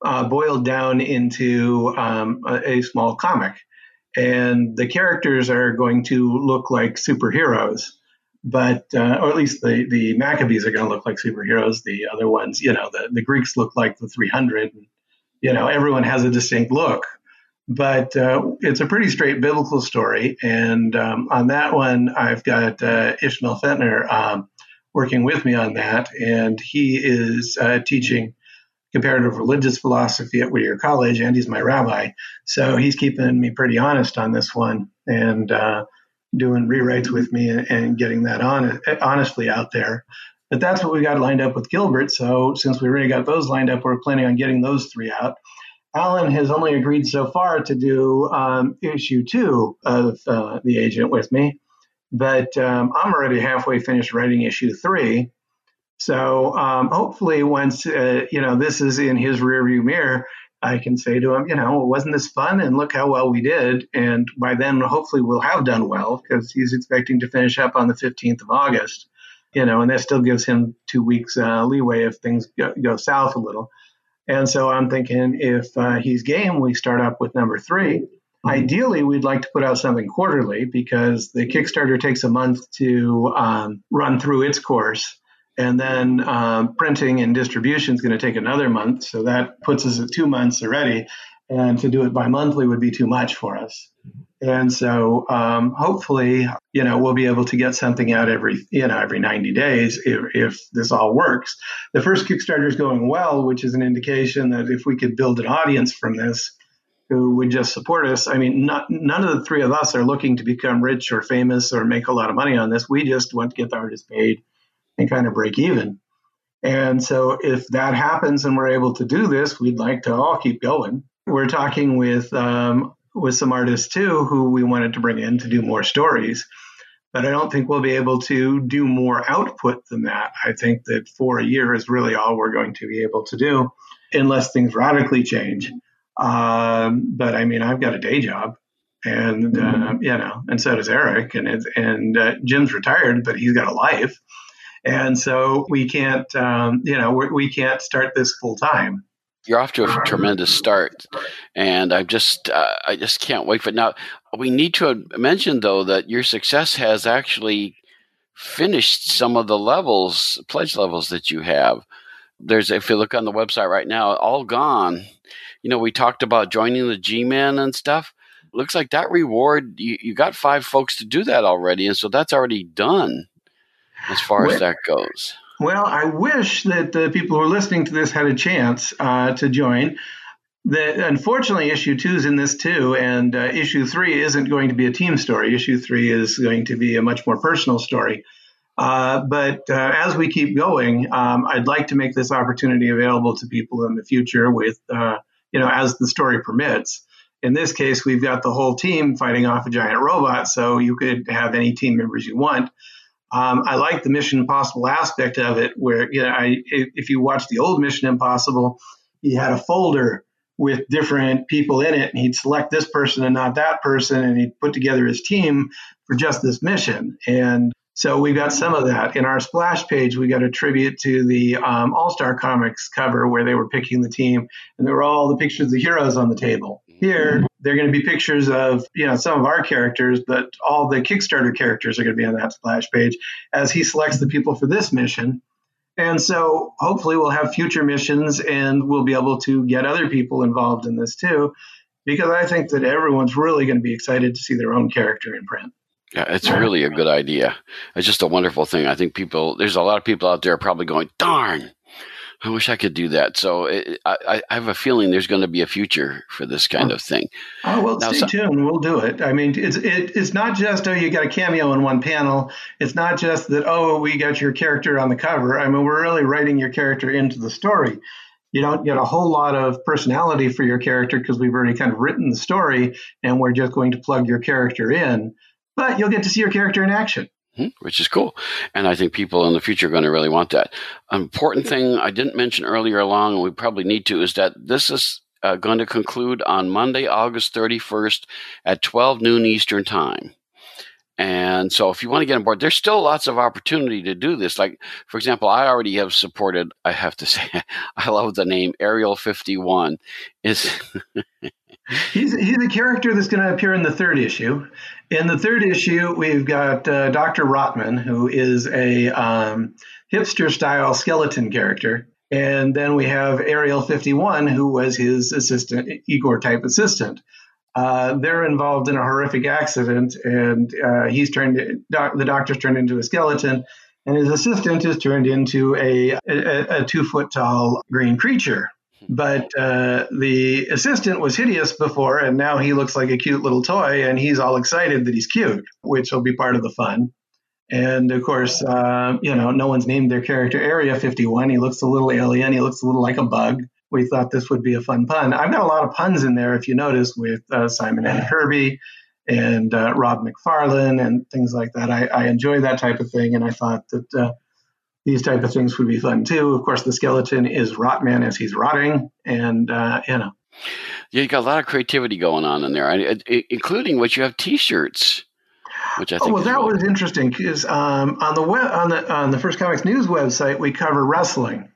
Speaker 3: uh, boiled down into um, a, a, small comic. And the characters are going to look like superheroes, but uh, or at least the the Maccabees are going to look like superheroes. The other ones, you know, the the Greeks look like the 300. You know, everyone has a distinct look but uh, it's a pretty straight biblical story. And um, on that one, I've got uh, Ishmael Fentner um, working with me on that, and he is uh, teaching comparative religious philosophy at Whittier College, and he's my rabbi. So he's keeping me pretty honest on this one and uh, doing rewrites with me and, and getting that on honestly out there. But that's what we got lined up with Gilbert. So since we already got those lined up, we're planning on getting those three out. Alan has only agreed so far to do um, issue two of uh, The Agent with me, but um, I'm already halfway finished writing issue three. So um, hopefully, once uh, you know this is in his rearview mirror, I can say to him, you know, wasn't this fun? And look how well we did. And by then, hopefully, we'll have done well because he's expecting to finish up on the 15th of August. You know, and that still gives him two weeks uh, leeway if things go, go south a little. And so I'm thinking if uh, he's game, we start up with number three. Mm-hmm. Ideally, we'd like to put out something quarterly because the Kickstarter takes a month to um, run through its course. And then um, printing and distribution is going to take another month. So that puts us at two months already. And to do it bi monthly would be too much for us. And so um, hopefully, you know, we'll be able to get something out every, you know, every 90 days if, if this all works. The first Kickstarter is going well, which is an indication that if we could build an audience from this who would just support us, I mean, not, none of the three of us are looking to become rich or famous or make a lot of money on this. We just want to get the artist paid and kind of break even. And so if that happens and we're able to do this, we'd like to all keep going. We're talking with um, with some artists too who we wanted to bring in to do more stories. But I don't think we'll be able to do more output than that. I think that for a year is really all we're going to be able to do, unless things radically change. Um, but I mean, I've got a day job, and uh, you know, and so does Eric, and and uh, Jim's retired, but he's got a life, and so we can't, um, you know, we can't start this full time
Speaker 2: you're off to a tremendous start, and I just uh, I just can't wait for. Now we need to mention though that your success has actually finished some of the levels, pledge levels that you have. There's if you look on the website right now, all gone. You know, we talked about joining the G-Men and stuff. Looks like that reward you, you got five folks to do that already, and so that's already done as far as that goes.
Speaker 3: Well, I wish that the people who are listening to this had a chance uh, to join. The, unfortunately, issue two is in this too, and uh, issue three isn't going to be a team story. Issue three is going to be a much more personal story. Uh, but uh, as we keep going, um, I'd like to make this opportunity available to people in the future with, uh, you know, as the story permits. In this case, we've got the whole team fighting off a giant robot, so you could have any team members you want. Um, I like the Mission Impossible aspect of it, where you know, I, if you watch the old Mission Impossible, he had a folder with different people in it, and he'd select this person and not that person, and he'd put together his team for just this mission. And so we've got some of that in our splash page. We got a tribute to the um, All Star Comics cover where they were picking the team, and there were all the pictures of the heroes on the table. Here, they're going to be pictures of you know some of our characters, but all the Kickstarter characters are going to be on that splash page as he selects the people for this mission. And so hopefully we'll have future missions and we'll be able to get other people involved in this too, because I think that everyone's really going to be excited to see their own character in print.
Speaker 2: Yeah, it's really a good idea. It's just a wonderful thing. I think people, there's a lot of people out there probably going, darn, I wish I could do that. So it, I, I, have a feeling there's going to be a future for this kind oh. of thing.
Speaker 3: Oh well, now, stay so, tuned. We'll do it. I mean, it's it, it's not just oh you got a cameo in one panel. It's not just that oh we got your character on the cover. I mean, we're really writing your character into the story. You don't get a whole lot of personality for your character because we've already kind of written the story, and we're just going to plug your character in. But you'll get to see your character in action.
Speaker 2: Hmm, which is cool. And I think people in the future are going to really want that. An important thing I didn't mention earlier along, and we probably need to, is that this is uh, going to conclude on Monday, August 31st at 12 noon Eastern Time. And so if you want to get on board, there's still lots of opportunity to do this. Like, for example, I already have supported, I have to say, I love the name Ariel 51. Is
Speaker 3: he's, he's a character that's going to appear in the third issue. In the third issue, we've got uh, Dr. Rotman, who is a um, hipster style skeleton character. And then we have Ariel 51, who was his assistant, Igor type assistant. Uh, they're involved in a horrific accident, and uh, he's turned, doc, the doctor's turned into a skeleton, and his assistant is turned into a, a, a two foot tall green creature. But uh, the assistant was hideous before, and now he looks like a cute little toy, and he's all excited that he's cute, which will be part of the fun. And of course, uh, you know, no one's named their character Area 51. He looks a little alien. He looks a little like a bug. We thought this would be a fun pun. I've got a lot of puns in there, if you notice, with uh, Simon and Kirby and uh, Rob McFarlane and things like that. I, I, enjoy that type of thing, and I thought that uh, these type of things would be fun too. Of course, the skeleton is Rotman as he's rotting, and uh, you know.
Speaker 2: Yeah, you got a lot of creativity going on in there, including what you have T-shirts, which I think.
Speaker 3: Oh well, that was interesting because um, on the web on the on the First Comics News website we cover wrestling,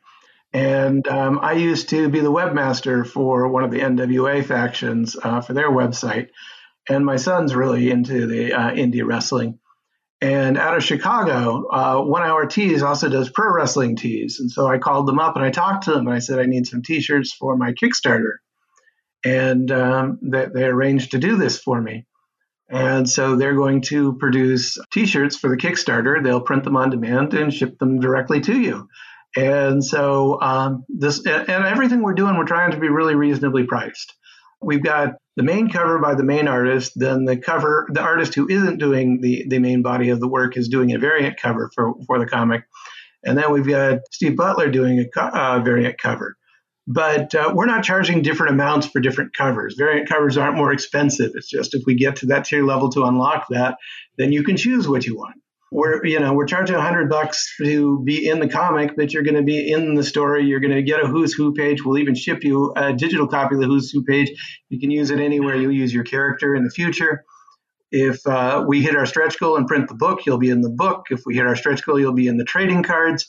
Speaker 3: and um, I used to be the webmaster for one of the NWA factions uh, for their website, and my son's really into the uh, indie wrestling. And out of Chicago, uh, One Hour Tees also does pro wrestling tees. And so I called them up and I talked to them and I said, I need some t shirts for my Kickstarter. And um, they, they arranged to do this for me. And so they're going to produce t shirts for the Kickstarter. They'll print them on demand and ship them directly to you. And so um, this and everything we're doing, we're trying to be really reasonably priced. We've got the main cover by the main artist, then the cover, the artist who isn't doing the, the main body of the work is doing a variant cover for, for the comic. And then we've got Steve Butler doing a uh, variant cover. but uh, we're not charging different amounts for different covers. Variant covers aren't more expensive. It's just if we get to that tier level to unlock that, then you can choose what you want. We're you know we're charging hundred bucks to be in the comic, but you're going to be in the story. You're going to get a Who's Who page. We'll even ship you a digital copy of the Who's Who page. You can use it anywhere you use your character in the future. If uh, we hit our stretch goal and print the book, you'll be in the book. If we hit our stretch goal, you'll be in the trading cards.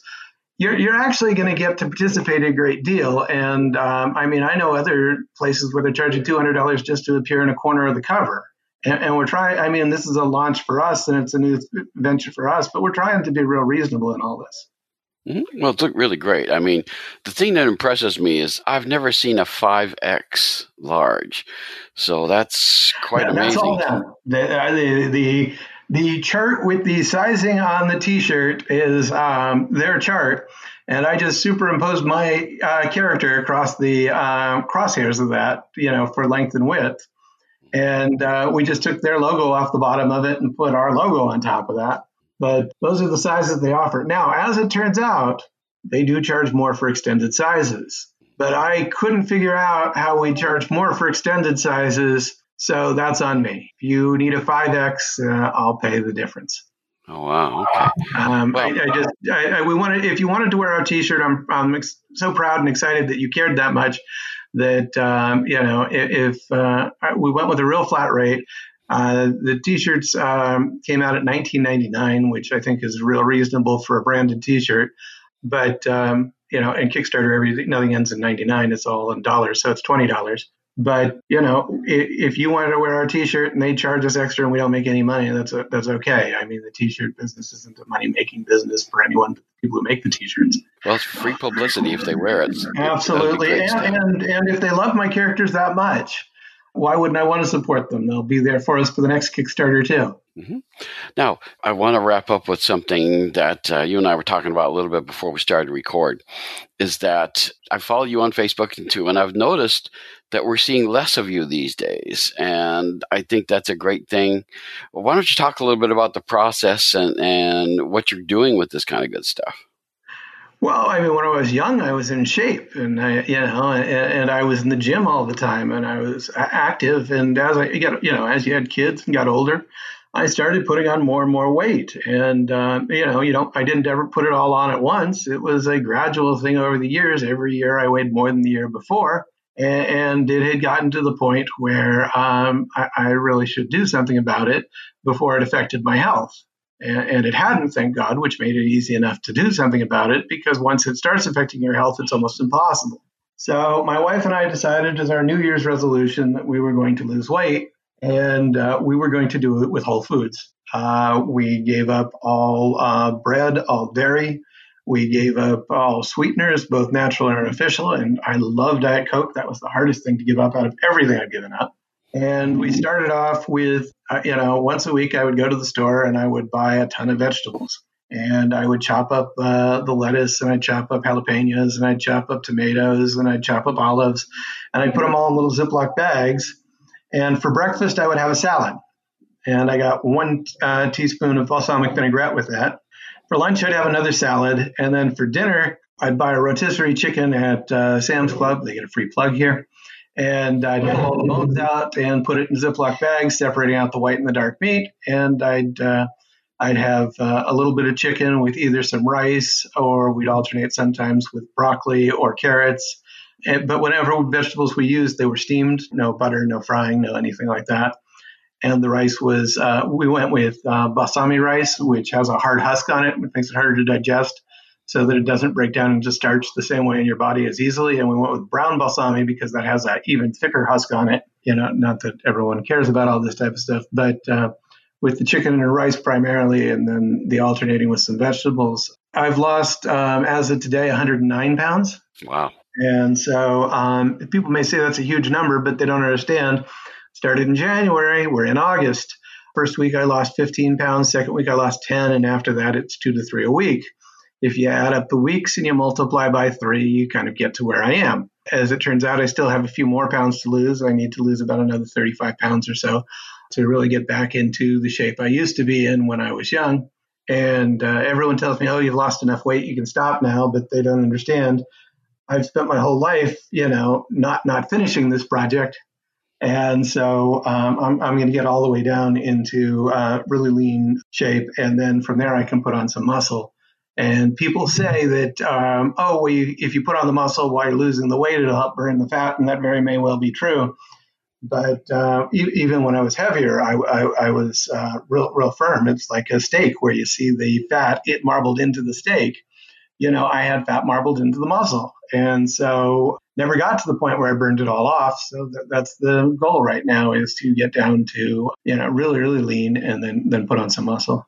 Speaker 3: You're, you're actually going to get to participate a great deal. And um, I mean, I know other places where they're charging $200 just to appear in a corner of the cover. And, and we're trying, I mean, this is a launch for us and it's a new venture for us, but we're trying to be real reasonable in all this.
Speaker 2: Mm-hmm. Well, it looked really great. I mean, the thing that impresses me is I've never seen a 5X large. So that's quite yeah, amazing.
Speaker 3: That's all The, uh, the, the, the, chart with the sizing on the t shirt is um, their chart. And I just superimposed my uh, character across the uh, crosshairs of that, you know, for length and width. And uh, we just took their logo off the bottom of it and put our logo on top of that. But those are the sizes they offer. Now, as it turns out, they do charge more for extended sizes. But I couldn't figure out how we charge more for extended sizes. So that's on me. If you need a 5X, uh, I'll pay the difference.
Speaker 2: Oh wow! Okay.
Speaker 3: Um, well, I, I, just I, I, we wanted if you wanted to wear our T-shirt, I'm I'm ex- so proud and excited that you cared that much that um, you know if, if uh, we went with a real flat rate. Uh, the T-shirts um, came out at 19.99, which I think is real reasonable for a branded T-shirt. But um, you know, in Kickstarter, everything nothing ends in 99. It's all in dollars, so it's twenty dollars. But you know, if, if you wanted to wear our T-shirt and they charge us extra and we don't make any money, that's a, that's okay. I mean, the T-shirt business isn't a money-making business for anyone but the people who make the T-shirts.
Speaker 2: Well, it's free publicity if they wear it.
Speaker 3: Absolutely, and, and and if they love my characters that much, why wouldn't I want to support them? They'll be there for us for the next Kickstarter too.
Speaker 2: Mm-hmm. Now, I want to wrap up with something that uh, you and I were talking about a little bit before we started to record. Is that I follow you on Facebook too, and I've noticed that we're seeing less of you these days, and I think that's a great thing. why don't you talk a little bit about the process and and what you're doing with this kind of good stuff?
Speaker 3: Well, I mean, when I was young, I was in shape, and I, you know, and, and, I was in the gym all the time, and I was active. And as I got, you know, as you had kids and got older, I started putting on more and more weight. And uh, you know, you know, I didn't ever put it all on at once. It was a gradual thing over the years. Every year, I weighed more than the year before, and, and it had gotten to the point where um, I, I really should do something about it before it affected my health. And, it hadn't, thank God, which made it easy enough to do something about it because once it starts affecting your health, it's almost impossible. So, my wife and I decided as our New Year's resolution that we were going to lose weight and uh, we were going to do it with whole foods. Uh, we gave up all uh, bread, all dairy. We gave up all sweeteners, both natural and artificial. And I love Diet Coke. That was the hardest thing to give up out of everything I've given up. And we started off with, uh, you know, once a week I would go to the store and I would buy a ton of vegetables. And I would chop up uh, the lettuce and I'd chop up jalapenos and I'd chop up tomatoes and I'd chop up olives and I'd put them all in little Ziploc bags. And for breakfast, I would have a salad. And I got one uh, teaspoon of balsamic vinaigrette with that. For lunch, I'd have another salad. And then for dinner, I'd buy a rotisserie chicken at uh, Sam's Club. They get a free plug here and I'd pull all the bones out and put it in Ziploc bags, separating out the white and the dark meat. And I'd uh, I'd have uh, a little bit of chicken with either some rice, or we'd alternate sometimes with broccoli or carrots. And, but whatever vegetables we used, they were steamed, no butter, no frying, no anything like that. And the rice was, uh, we went with uh, basmati rice, which has a hard husk on it, which makes it harder to digest so that it doesn't break down into starch the same way in your body as easily. And we went with brown basmati because that has that even thicker husk on it. You know, not that everyone cares about all this type of stuff, but uh, with the chicken and the rice primarily, and then the alternating with some vegetables. I've lost, um, as of today, 109 pounds.
Speaker 2: Wow.
Speaker 3: And so um, people may say that's a huge number, but they don't understand. Started in January, we're in August. First week I lost 15 pounds, second week I lost 10, and after that it's two to three a week. If you add up the weeks and you multiply by three, you kind of get to where I am. As it turns out, I still have a few more pounds to lose. I need to lose about another 35 pounds or so to really get back into the shape I used to be in when I was young. And uh, everyone tells me, oh, you've lost enough weight, you can stop now, but they don't understand. I've spent my whole life, you know, not not finishing this project, and so um, I'm I'm going to get all the way down into uh, really lean shape, and then from there I can put on some muscle. And people say that, um, oh, well, you, if you put on the muscle while you're losing the weight, it'll help burn the fat, and that very may well be true. But uh, e- even when I was heavier, I, I, I was uh, real, real firm. It's like a steak where you see the fat it marbled into the steak. You know, I had fat marbled into the muscle, and so never got to the point where I burned it all off. So that, that's the goal right now is to get down to you know really really lean and then then put on some muscle.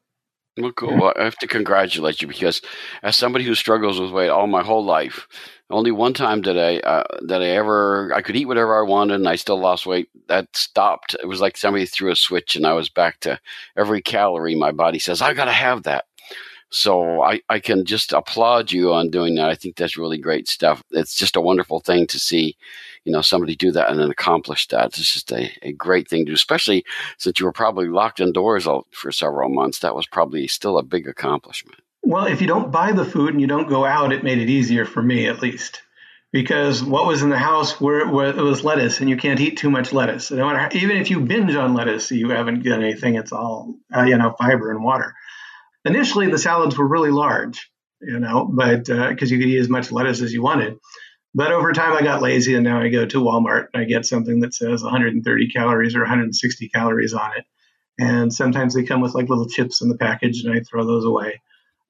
Speaker 2: Well, cool. Well, I have to congratulate you because, as somebody who struggles with weight all my whole life, only one time did I uh, that I ever I could eat whatever I wanted and I still lost weight. That stopped. It was like somebody threw a switch and I was back to every calorie. My body says I got to have that. So I, I can just applaud you on doing that. I think that's really great stuff. It's just a wonderful thing to see, you know, somebody do that and then accomplish that. It's just a, a great thing to do, especially since you were probably locked indoors for several months. That was probably still a big accomplishment.
Speaker 3: Well, if you don't buy the food and you don't go out, it made it easier for me at least. Because what was in the house where, where it was lettuce, and you can't eat too much lettuce. even if you binge on lettuce, you haven't got anything. It's all uh, you know, fiber and water. Initially, the salads were really large, you know, but because uh, you could eat as much lettuce as you wanted. But over time, I got lazy, and now I go to Walmart and I get something that says 130 calories or 160 calories on it. And sometimes they come with like little chips in the package, and I throw those away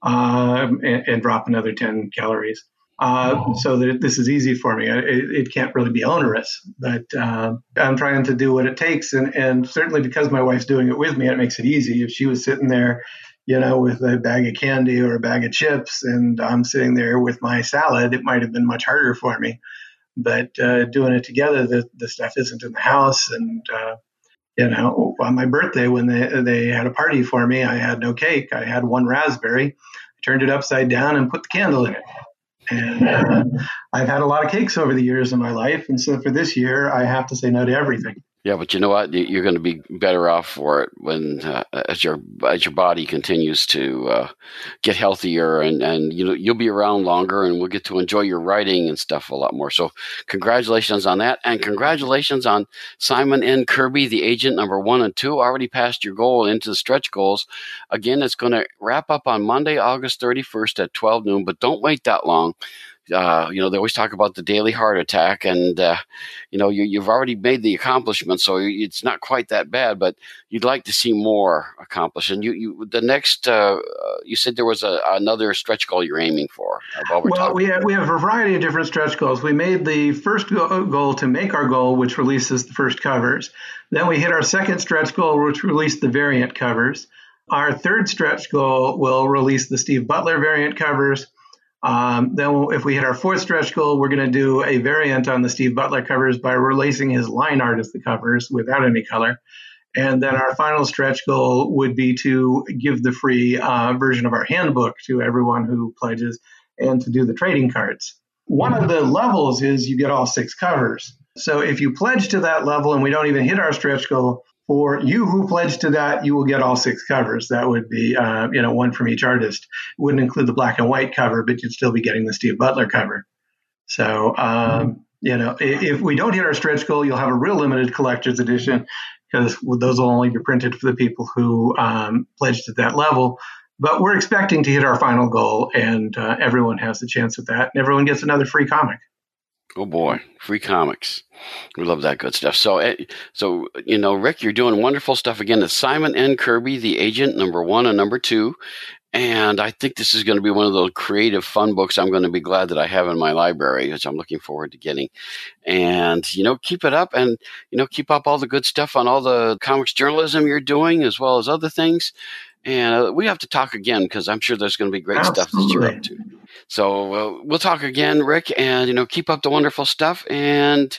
Speaker 3: um, and, and, drop another 10 calories. Uh, so that this is easy for me. It, it can't really be onerous, but uh, I'm trying to do what it takes. And, and certainly because my wife's doing it with me, it makes it easy. If she was sitting there, you know, with a bag of candy or a bag of chips, and I'm sitting there with my salad, it might have been much harder for me. But uh, doing it together, the, the stuff isn't in the house. And, uh, you know, on my birthday, when they, they had a party for me, I had no cake. I had one raspberry turned it upside down and put the candle in it. And uh, I've had a lot of cakes over the years in my life. And so for this year, I have to say no to everything.
Speaker 2: Yeah, but you know what? You're going to be better off for it when uh, as your as your body continues to uh, get healthier, and and you know you'll be around longer, and we'll get to enjoy your writing and stuff a lot more. So, congratulations on that, and congratulations on Simon N. Kirby, the agent number one and two. Already passed your goal into the stretch goals. Again, it's going to wrap up on Monday, August 31st at 12 noon. But don't wait that long uh, you know, they always talk about the daily heart attack, and uh, you know, you, have already made the accomplishment, so it's not quite that bad. But you'd like to see more accomplished. And you, you the next, uh, you said there was a, another stretch goal you're aiming for.
Speaker 3: Well, we have we have a variety of different stretch goals. We made the first goal to make our goal, which releases the first covers. Then we hit our second stretch goal, which released the variant covers. Our third stretch goal will release the Steve Butler variant covers. Um, then, if we hit our fourth stretch goal, we're going to do a variant on the Steve Butler covers by releasing his line art as the covers without any color. And then our final stretch goal would be to give the free uh, version of our handbook to everyone who pledges and to do the trading cards. One of the levels is you get all six covers. So if you pledge to that level and we don't even hit our stretch goal, for you who pledge to that, you will get all six covers. That would be, uh, you know, one from each artist. It wouldn't include the black and white cover, but you'd still be getting the Steve Butler cover. So, um, you know, if, if we don't hit our stretch goal, you'll have a real limited collector's edition because those will only be printed for the people who um, pledged at that level. But we're expecting to hit our final goal, and uh, everyone has a chance at that, and everyone gets another free comic.
Speaker 2: Oh boy, free comics. We love that good stuff. So, eh, so you know, Rik, you're doing wonderful stuff again. It's Simon N. Kirby, the agent, number one and number two. And I think this is going to be one of those creative, fun books I'm going to be glad that I have in my library, which I'm looking forward to getting. And, you know, keep it up and, you know, keep up all the good stuff on all the comics journalism you're doing as well as other things. And uh, we have to talk again because I'm sure there's going to be great Absolutely. stuff that you're up to. So uh, we'll talk again, Rik, and you know, keep up the wonderful stuff, and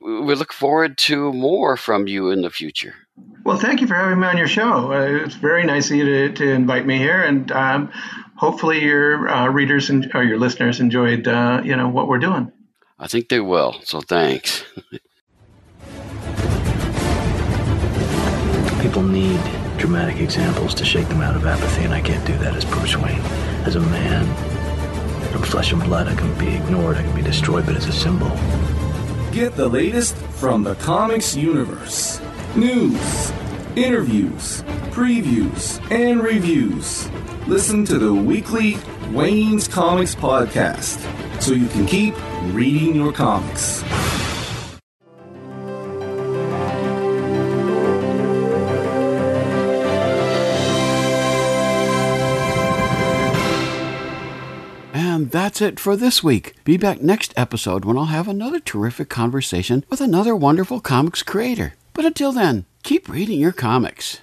Speaker 2: we look forward to more from you in the future.
Speaker 3: Well, thank you for having me on your show. Uh, it's very nice of you to, to invite me here, and um, hopefully your uh, readers and or your listeners enjoyed, uh, you know, what we're doing.
Speaker 2: I think they will. So thanks.
Speaker 4: People need dramatic examples to shake them out of apathy, and I can't do that as Bruce Wayne. As a man, In flesh and blood, I can be ignored, I can be destroyed, but as a symbol.
Speaker 5: Get the latest from the comics universe. News, interviews, previews, and reviews. Listen to the weekly Wayne's Comics podcast so you can keep reading your comics.
Speaker 2: That's it for this week. Be back next episode when I'll have another terrific conversation with another wonderful comics creator. But until then, keep reading your comics.